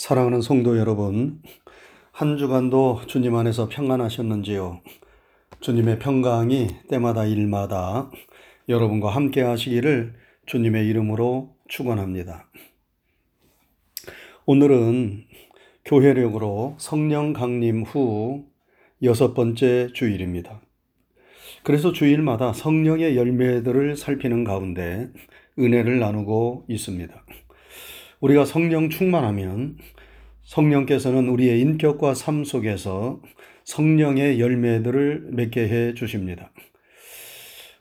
사랑하는 성도 여러분, 한 주간도 주님 안에서 평안하셨는지요? 주님의 평강이 때마다 일마다 여러분과 함께 하시기를 주님의 이름으로 축원합니다. 오늘은 교회력으로 성령 강림 후 여섯 번째 주일입니다. 그래서 주일마다 성령의 열매들을 살피는 가운데 은혜를 나누고 있습니다. 우리가 성령 충만하면 성령께서는 우리의 인격과 삶 속에서 성령의 열매들을 맺게 해 주십니다.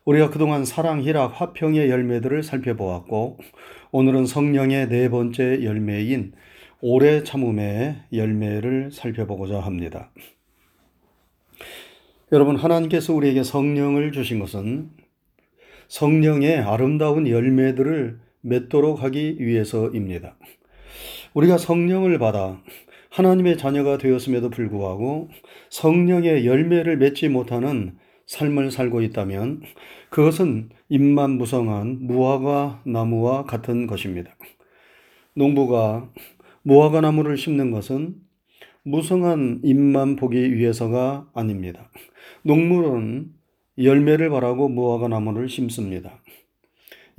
우리가 그동안 사랑, 희락, 화평의 열매들을 살펴보았고, 오늘은 성령의 네 번째 열매인 오래 참음의 열매를 살펴보고자 합니다. 여러분, 하나님께서 우리에게 성령을 주신 것은 성령의 아름다운 열매들을 맺도록 하기 위해서입니다. 우리가 성령을 받아 하나님의 자녀가 되었음에도 불구하고 성령의 열매를 맺지 못하는 삶을 살고 있다면 그것은 입만 무성한 무화과 나무와 같은 것입니다. 농부가 무화과 나무를 심는 것은 무성한 잎만 보기 위해서가 아닙니다. 농물은 열매를 바라고 무화과 나무를 심습니다.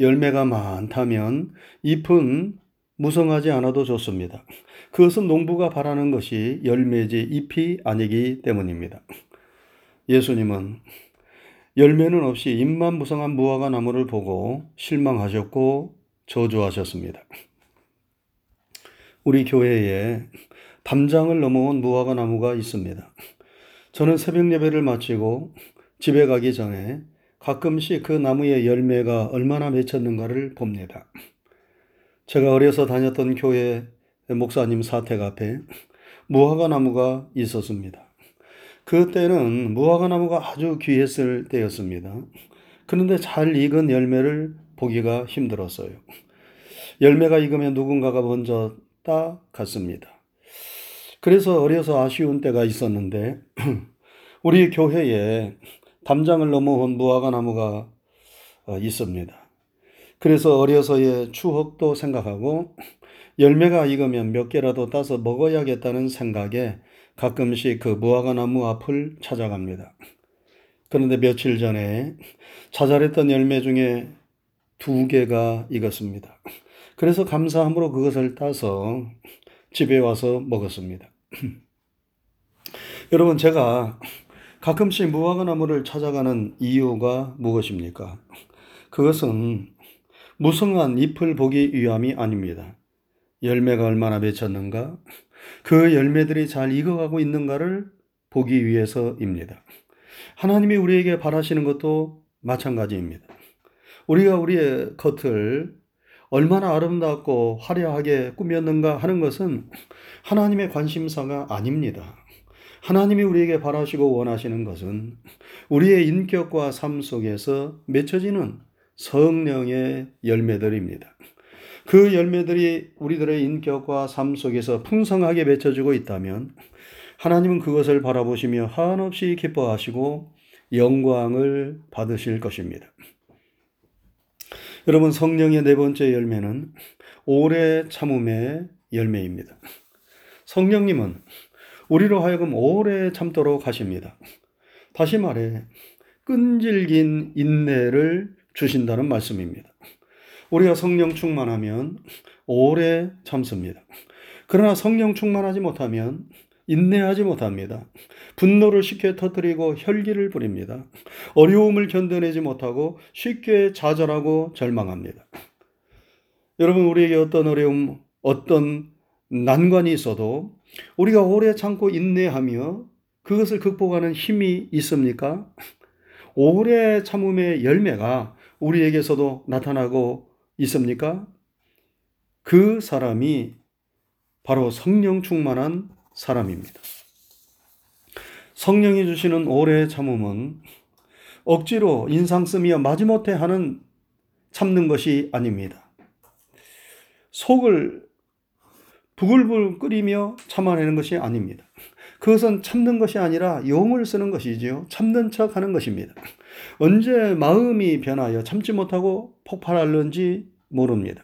열매가 많다면 잎은 무성하지 않아도 좋습니다. 그것은 농부가 바라는 것이 열매지 잎이 아니기 때문입니다. 예수님은 열매는 없이 잎만 무성한 무화과 나무를 보고 실망하셨고 저주하셨습니다. 우리 교회에 담장을 넘어온 무화과 나무가 있습니다. 저는 새벽 예배를 마치고 집에 가기 전에 가끔씩 그 나무의 열매가 얼마나 맺혔는가를 봅니다. 제가 어려서 다녔던 교회 목사님 사택 앞에 무화과 나무가 있었습니다. 그때는 무화과 나무가 아주 귀했을 때였습니다. 그런데 잘 익은 열매를 보기가 힘들었어요. 열매가 익으면 누군가가 먼저 따 갔습니다. 그래서 어려서 아쉬운 때가 있었는데 우리 교회에 담장을 넘어온 무화과 나무가 어, 있습니다. 그래서 어려서의 추억도 생각하고 열매가 익으면 몇 개라도 따서 먹어야겠다는 생각에 가끔씩 그 무화과 나무 앞을 찾아갑니다. 그런데 며칠 전에 자잘했던 열매 중에 두 개가 익었습니다. 그래서 감사함으로 그것을 따서 집에 와서 먹었습니다. 여러분, 제가 가끔씩 무화과 나무를 찾아가는 이유가 무엇입니까? 그것은 무성한 잎을 보기 위함이 아닙니다. 열매가 얼마나 맺혔는가? 그 열매들이 잘 익어가고 있는가를 보기 위해서입니다. 하나님이 우리에게 바라시는 것도 마찬가지입니다. 우리가 우리의 겉을 얼마나 아름답고 화려하게 꾸몄는가 하는 것은 하나님의 관심사가 아닙니다. 하나님이 우리에게 바라시고 원하시는 것은 우리의 인격과 삶 속에서 맺혀지는 성령의 열매들입니다. 그 열매들이 우리들의 인격과 삶 속에서 풍성하게 맺혀지고 있다면 하나님은 그것을 바라보시며 한없이 기뻐하시고 영광을 받으실 것입니다. 여러분, 성령의 네 번째 열매는 오래 참음의 열매입니다. 성령님은 우리로 하여금 오래 참도록 하십니다. 다시 말해, 끈질긴 인내를 주신다는 말씀입니다. 우리가 성령 충만하면 오래 참습니다. 그러나 성령 충만하지 못하면 인내하지 못합니다. 분노를 쉽게 터뜨리고 혈기를 부립니다. 어려움을 견뎌내지 못하고 쉽게 좌절하고 절망합니다. 여러분, 우리에게 어떤 어려움, 어떤 난관이 있어도 우리가 오래 참고 인내하며 그것을 극복하는 힘이 있습니까? 오래 참음의 열매가 우리에게서도 나타나고 있습니까? 그 사람이 바로 성령 충만한 사람입니다. 성령이 주시는 오래 참음은 억지로 인상 쓰며 마지못해 하는 참는 것이 아닙니다. 속을 부글부글 끓이며 참아내는 것이 아닙니다. 그것은 참는 것이 아니라 용을 쓰는 것이지요. 참는 척 하는 것입니다. 언제 마음이 변하여 참지 못하고 폭발할는지 모릅니다.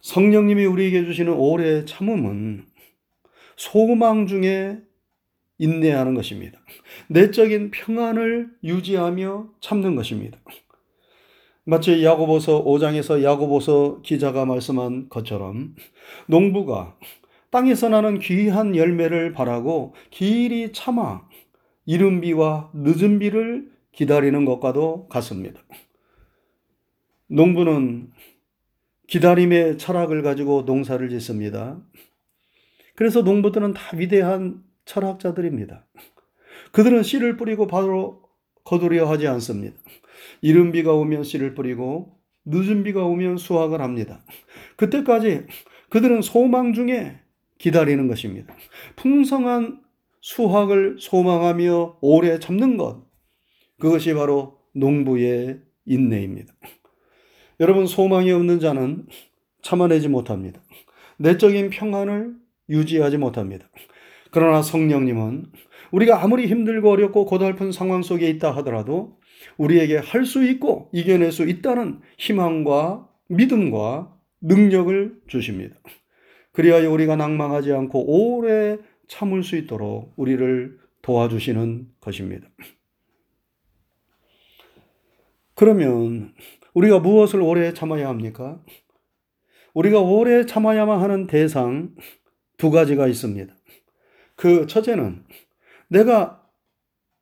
성령님이 우리에게 주시는 오래 참음은 소망 중에 인내하는 것입니다. 내적인 평안을 유지하며 참는 것입니다. 마치 야고보서 5장에서 야고보서 기자가 말씀한 것처럼 농부가 땅에서 나는 귀한 열매를 바라고 길이 참아 이른 비와 늦은 비를 기다리는 것과도 같습니다. 농부는 기다림의 철학을 가지고 농사를 짓습니다. 그래서 농부들은 다 위대한 철학자들입니다. 그들은 씨를 뿌리고 바로 거두려 하지 않습니다. 이른 비가 오면 씨를 뿌리고 늦은 비가 오면 수확을 합니다. 그때까지 그들은 소망 중에 기다리는 것입니다. 풍성한 수확을 소망하며 오래 참는 것. 그것이 바로 농부의 인내입니다. 여러분, 소망이 없는 자는 참아내지 못합니다. 내적인 평안을 유지하지 못합니다. 그러나 성령님은 우리가 아무리 힘들고 어렵고 고달픈 상황 속에 있다 하더라도 우리에게 할 수 있고 이겨낼 수 있다는 희망과 믿음과 능력을 주십니다. 그리하여 우리가 낭망하지 않고 오래 참을 수 있도록 우리를 도와주시는 것입니다. 그러면 우리가 무엇을 오래 참아야 합니까? 우리가 오래 참아야만 하는 대상 두 가지가 있습니다. 그 첫째는 내가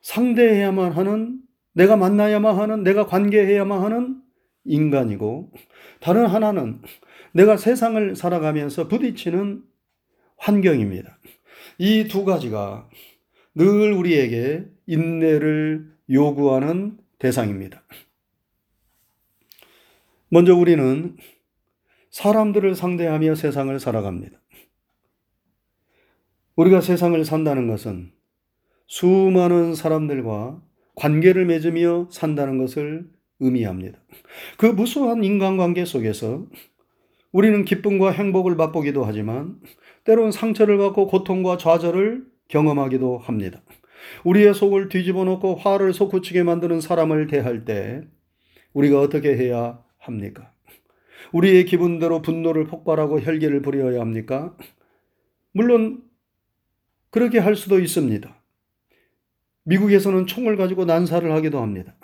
상대해야만 하는, 내가 만나야만 하는, 내가 관계해야만 하는 인간이고, 다른 하나는 내가 세상을 살아가면서 부딪히는 환경입니다. 이 두 가지가 늘 우리에게 인내를 요구하는 대상입니다. 먼저 우리는 사람들을 상대하며 세상을 살아갑니다. 우리가 세상을 산다는 것은 수많은 사람들과 관계를 맺으며 산다는 것을 의미합니다. 그 무수한 인간관계 속에서 우리는 기쁨과 행복을 맛보기도 하지만 때론 상처를 받고 고통과 좌절을 경험하기도 합니다. 우리의 속을 뒤집어 놓고 화를 솟구치게 만드는 사람을 대할 때 우리가 어떻게 해야 합니까? 우리의 기분대로 분노를 폭발하고 혈기를 부려야 합니까? 물론 그렇게 할 수도 있습니다. 미국에서는 총을 가지고 난사를 하기도 합니다.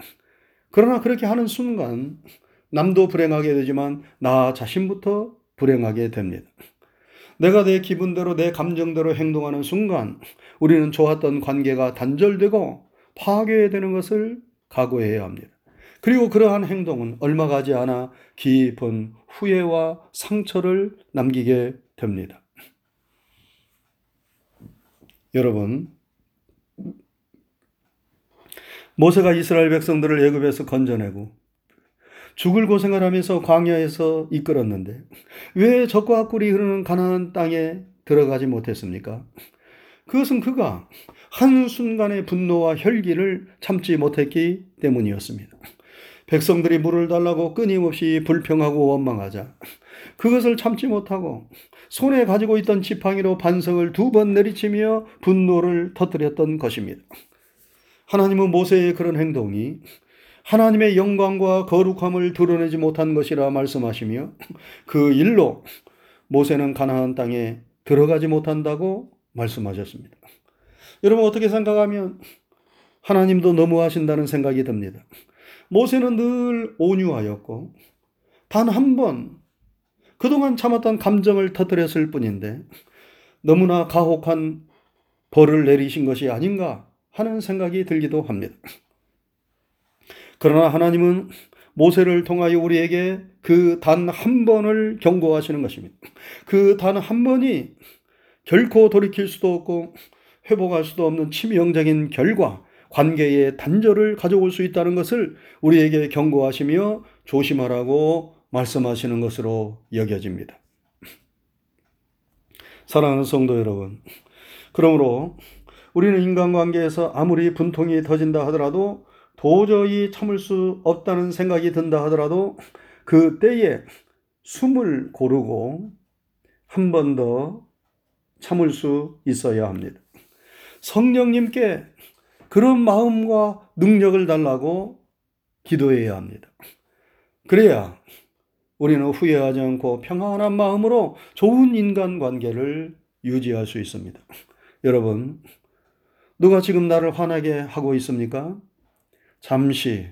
그러나 그렇게 하는 순간 남도 불행하게 되지만 나 자신부터 불행하게 됩니다. 내가 내 기분대로 내 감정대로 행동하는 순간 우리는 좋았던 관계가 단절되고 파괴되는 것을 각오해야 합니다. 그리고 그러한 행동은 얼마 가지 않아 깊은 후회와 상처를 남기게 됩니다. 여러분, 모세가 이스라엘 백성들을 애굽에서 건져내고 죽을 고생을 하면서 광야에서 이끌었는데 왜 적과 꿀이 흐르는 가나안 땅에 들어가지 못했습니까? 그것은 그가 한순간의 분노와 혈기를 참지 못했기 때문이었습니다. 백성들이 물을 달라고 끊임없이 불평하고 원망하자 그것을 참지 못하고 손에 가지고 있던 지팡이로 반성을 두 번 내리치며 분노를 터뜨렸던 것입니다. 하나님은 모세의 그런 행동이 하나님의 영광과 거룩함을 드러내지 못한 것이라 말씀하시며 그 일로 모세는 가나안 땅에 들어가지 못한다고 말씀하셨습니다. 여러분 어떻게 생각하면 하나님도 너무하신다는 생각이 듭니다. 모세는 늘 온유하였고 단 한 번 그동안 참았던 감정을 터뜨렸을 뿐인데 너무나 가혹한 벌을 내리신 것이 아닌가 하는 생각이 들기도 합니다. 그러나 하나님은 모세를 통하여 우리에게 그 단 한 번을 경고하시는 것입니다. 그 단 한 번이 결코 돌이킬 수도 없고 회복할 수도 없는 치명적인 결과, 관계의 단절을 가져올 수 있다는 것을 우리에게 경고하시며 조심하라고 말씀하시는 것으로 여겨집니다. 사랑하는 성도 여러분, 그러므로 우리는 인간관계에서 아무리 분통이 터진다 하더라도 도저히 참을 수 없다는 생각이 든다 하더라도 그 때에 숨을 고르고 한 번 더 참을 수 있어야 합니다. 성령님께 그런 마음과 능력을 달라고 기도해야 합니다. 그래야 우리는 후회하지 않고 평안한 마음으로 좋은 인간 관계를 유지할 수 있습니다. 여러분, 누가 지금 나를 화나게 하고 있습니까? 잠시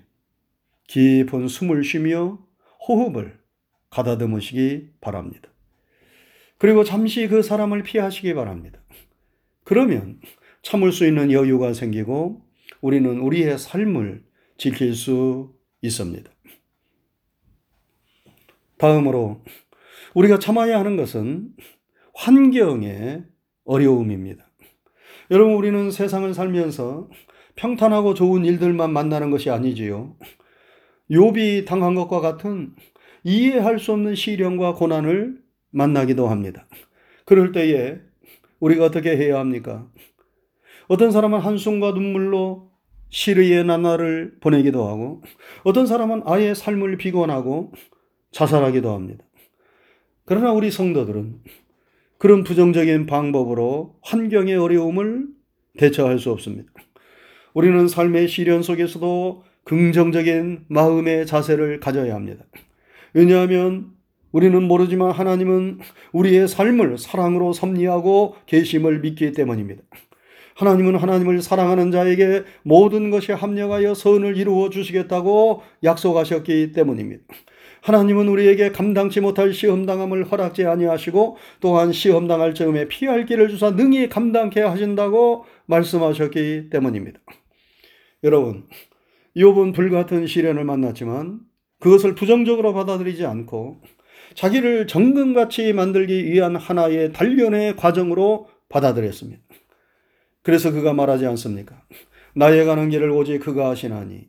깊은 숨을 쉬며 호흡을 가다듬으시기 바랍니다. 그리고 잠시 그 사람을 피하시기 바랍니다. 그러면 참을 수 있는 여유가 생기고 우리는 우리의 삶을 지킬 수 있습니다. 다음으로 우리가 참아야 하는 것은 환경의 어려움입니다. 여러분, 우리는 세상을 살면서 평탄하고 좋은 일들만 만나는 것이 아니지요. 욥이 당한 것과 같은 이해할 수 없는 시련과 고난을 만나기도 합니다. 그럴 때에 우리가 어떻게 해야 합니까? 어떤 사람은 한숨과 눈물로 시르의 나날을 보내기도 하고 어떤 사람은 아예 삶을 비관하고 자살하기도 합니다. 그러나 우리 성도들은 그런 부정적인 방법으로 환경의 어려움을 대처할 수 없습니다. 우리는 삶의 시련 속에서도 긍정적인 마음의 자세를 가져야 합니다. 왜냐하면 우리는 모르지만 하나님은 우리의 삶을 사랑으로 섭리하고 계심을 믿기 때문입니다. 하나님은 하나님을 사랑하는 자에게 모든 것이 합력하여 선을 이루어 주시겠다고 약속하셨기 때문입니다. 하나님은 우리에게 감당치 못할 시험당함을 허락지 아니하시고 또한 시험당할 즈음에 피할 길을 주사 능히 감당케 하신다고 말씀하셨기 때문입니다. 여러분, 욥은 불같은 시련을 만났지만 그것을 부정적으로 받아들이지 않고 자기를 정금같이 만들기 위한 하나의 단련의 과정으로 받아들였습니다. 그래서 그가 말하지 않습니까? 나의 가는 길을 오직 그가 하시나니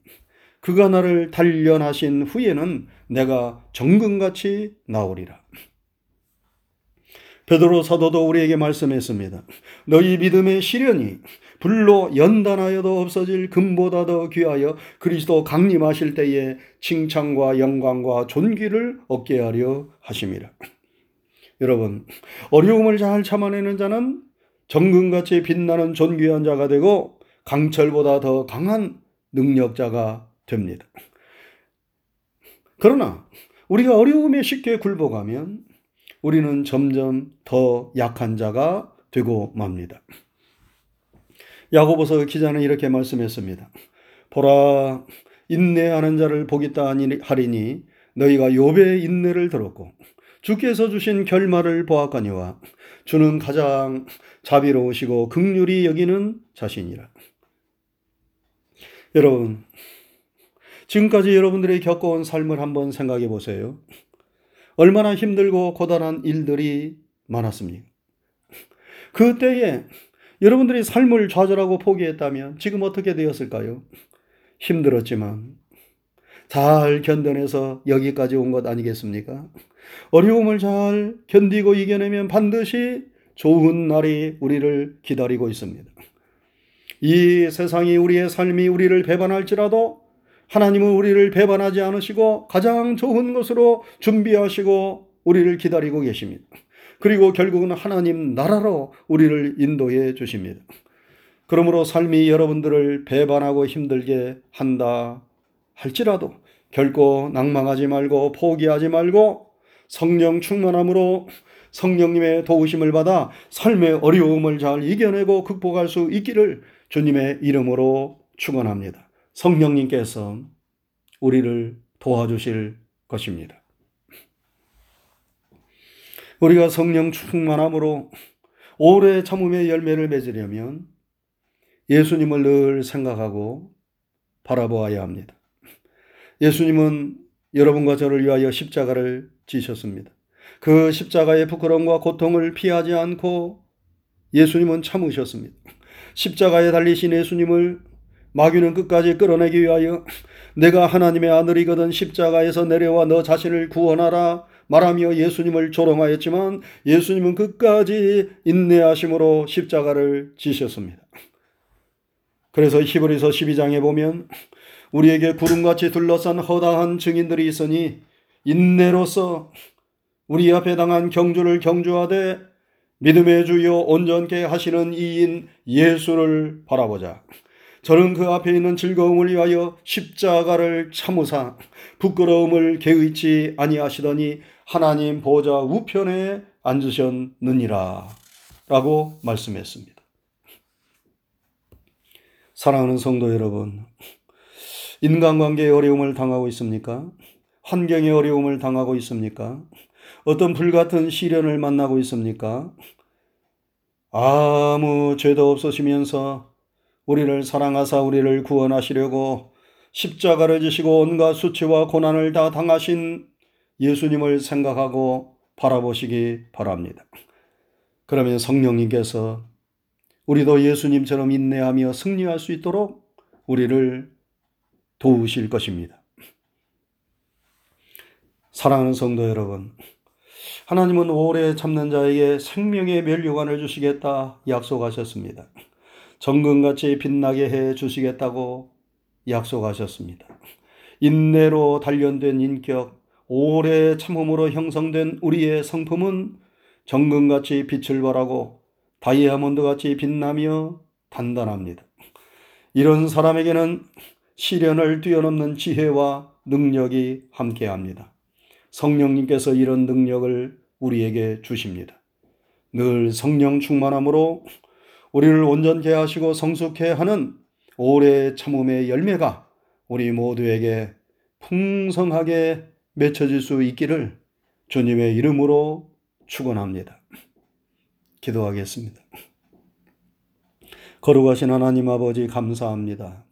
그가 나를 단련하신 후에는 내가 정금같이 나오리라. 베드로 사도도 우리에게 말씀했습니다. 너희 믿음의 시련이 불로 연단하여도 없어질 금보다 더 귀하여 그리스도 강림하실 때에 칭찬과 영광과 존귀를 얻게 하려 하심이라. 여러분, 어려움을 잘 참아내는 자는 정금같이 빛나는 존귀한 자가 되고 강철보다 더 강한 능력자가 됩니다. 그러나 우리가 어려움에 쉽게 굴복하면 우리는 점점 더 약한 자가 되고 맙니다. 야고보서 기자는 이렇게 말씀했습니다. 보라 인내하는 자를 보겠다 하리니 너희가 욥의 인내를 들었고 주께서 주신 결말을 보았거니와 주는 가장 자비로우시고 극률이 여기는 자신이라. 여러분 지금까지 여러분들이 겪어온 삶을 한번 생각해 보세요. 얼마나 힘들고 고단한 일들이 많았습니까? 그 때에 여러분들이 삶을 좌절하고 포기했다면 지금 어떻게 되었을까요? 힘들었지만 잘 견뎌내서 여기까지 온 것 아니겠습니까? 어려움을 잘 견디고 이겨내면 반드시 좋은 날이 우리를 기다리고 있습니다. 이 세상이 우리의 삶이 우리를 배반할지라도 하나님은 우리를 배반하지 않으시고 가장 좋은 것으로 준비하시고 우리를 기다리고 계십니다. 그리고 결국은 하나님 나라로 우리를 인도해 주십니다. 그러므로 삶이 여러분들을 배반하고 힘들게 한다 할지라도 결코 낭망하지 말고 포기하지 말고 성령 충만함으로 성령님의 도우심을 받아 삶의 어려움을 잘 이겨내고 극복할 수 있기를 주님의 이름으로 축원합니다. 성령님께서 우리를 도와주실 것입니다. 우리가 성령 충만함으로 오래 참음의 열매를 맺으려면 예수님을 늘 생각하고 바라보아야 합니다. 예수님은 여러분과 저를 위하여 십자가를 지셨습니다. 그 십자가의 부끄러움과 고통을 피하지 않고 예수님은 참으셨습니다. 십자가에 달리신 예수님을 마귀는 끝까지 끌어내기 위하여 내가 하나님의 아들이거든 십자가에서 내려와 너 자신을 구원하라 말하며 예수님을 조롱하였지만 예수님은 끝까지 인내하심으로 십자가를 지셨습니다. 그래서 히브리서 12장에 보면 우리에게 구름같이 둘러싼 허다한 증인들이 있으니 인내로서 우리 앞에 당한 경주를 경주하되 믿음의 주여 온전케 하시는 이인 예수를 바라보자. 저는 그 앞에 있는 즐거움을 위하여 십자가를 참으사 부끄러움을 개의치 아니하시더니 하나님 보좌 우편에 앉으셨느니라 라고 말씀했습니다. 사랑하는 성도 여러분, 인간관계의 어려움을 당하고 있습니까? 환경의 어려움을 당하고 있습니까? 어떤 불같은 시련을 만나고 있습니까? 아무 죄도 없으시면서 우리를 사랑하사 우리를 구원하시려고 십자가를 지시고 온갖 수치와 고난을 다 당하신 예수님을 생각하고 바라보시기 바랍니다. 그러면 성령님께서 우리도 예수님처럼 인내하며 승리할 수 있도록 우리를 도우실 것입니다. 사랑하는 성도 여러분, 하나님은 오래 참는 자에게 생명의 멸류관을 주시겠다 약속하셨습니다. 정금같이 빛나게 해 주시겠다고 약속하셨습니다. 인내로 단련된 인격, 오래 참음으로 형성된 우리의 성품은 정금같이 빛을 발하고 다이아몬드같이 빛나며 단단합니다. 이런 사람에게는 시련을 뛰어넘는 지혜와 능력이 함께합니다. 성령님께서 이런 능력을 우리에게 주십니다. 늘 성령 충만함으로 우리를 온전케 하시고 성숙케 하는 오래 참음의 열매가 우리 모두에게 풍성하게 맺혀질 수 있기를 주님의 이름으로 축원합니다. 기도하겠습니다. 거룩하신 하나님 아버지 감사합니다.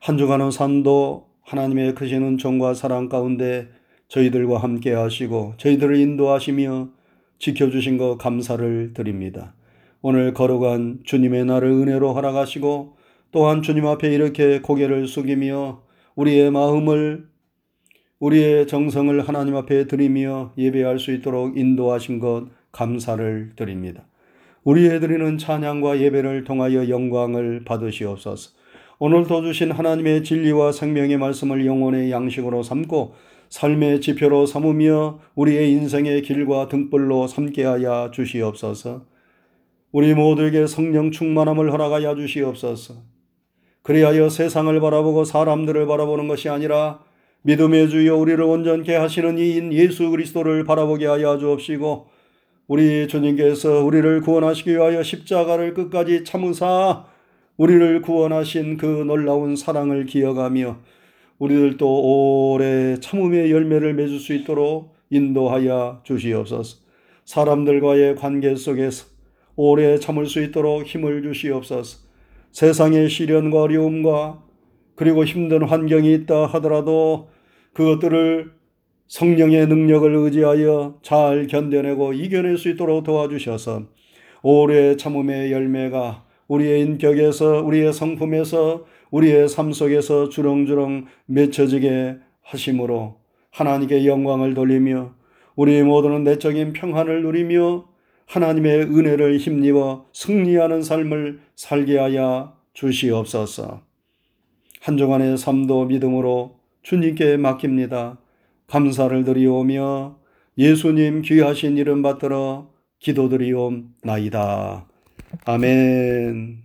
한 주간의 산도 하나님의 크시는 정과 사랑 가운데 저희들과 함께 하시고 저희들을 인도하시며 지켜주신 것 감사를 드립니다. 오늘 걸어간 주님의 날을 은혜로 허락하시고 또한 주님 앞에 이렇게 고개를 숙이며 우리의 마음을 우리의 정성을 하나님 앞에 드리며 예배할 수 있도록 인도하신 것 감사를 드립니다. 우리의 드리는 찬양과 예배를 통하여 영광을 받으시옵소서. 오늘도 주신 하나님의 진리와 생명의 말씀을 영혼의 양식으로 삼고 삶의 지표로 삼으며 우리의 인생의 길과 등불로 삼게 하여 주시옵소서. 우리 모두에게 성령 충만함을 허락하여 주시옵소서. 그리하여 세상을 바라보고 사람들을 바라보는 것이 아니라 믿음의 주여 우리를 온전케 하시는 이인 예수 그리스도를 바라보게 하여 주옵시고 우리 주님께서 우리를 구원하시기 위하여 십자가를 끝까지 참으사 우리를 구원하신 그 놀라운 사랑을 기억하며 우리들도 오래 참음의 열매를 맺을 수 있도록 인도하여 주시옵소서. 사람들과의 관계 속에서 오래 참을 수 있도록 힘을 주시옵소서. 세상의 시련과 어려움과 그리고 힘든 환경이 있다 하더라도 그것들을 성령의 능력을 의지하여 잘 견뎌내고 이겨낼 수 있도록 도와주셔서 오래 참음의 열매가 우리의 인격에서 우리의 성품에서 우리의 삶 속에서 주렁주렁 맺혀지게 하심으로 하나님께 영광을 돌리며 우리 모두는 내적인 평안을 누리며 하나님의 은혜를 힘입어 승리하는 삶을 살게 하여 주시옵소서. 한 주간의 삶도 믿음으로 주님께 맡깁니다. 감사를 드리오며 예수님 귀하신 이름 받들어 기도드리옵나이다. 아멘.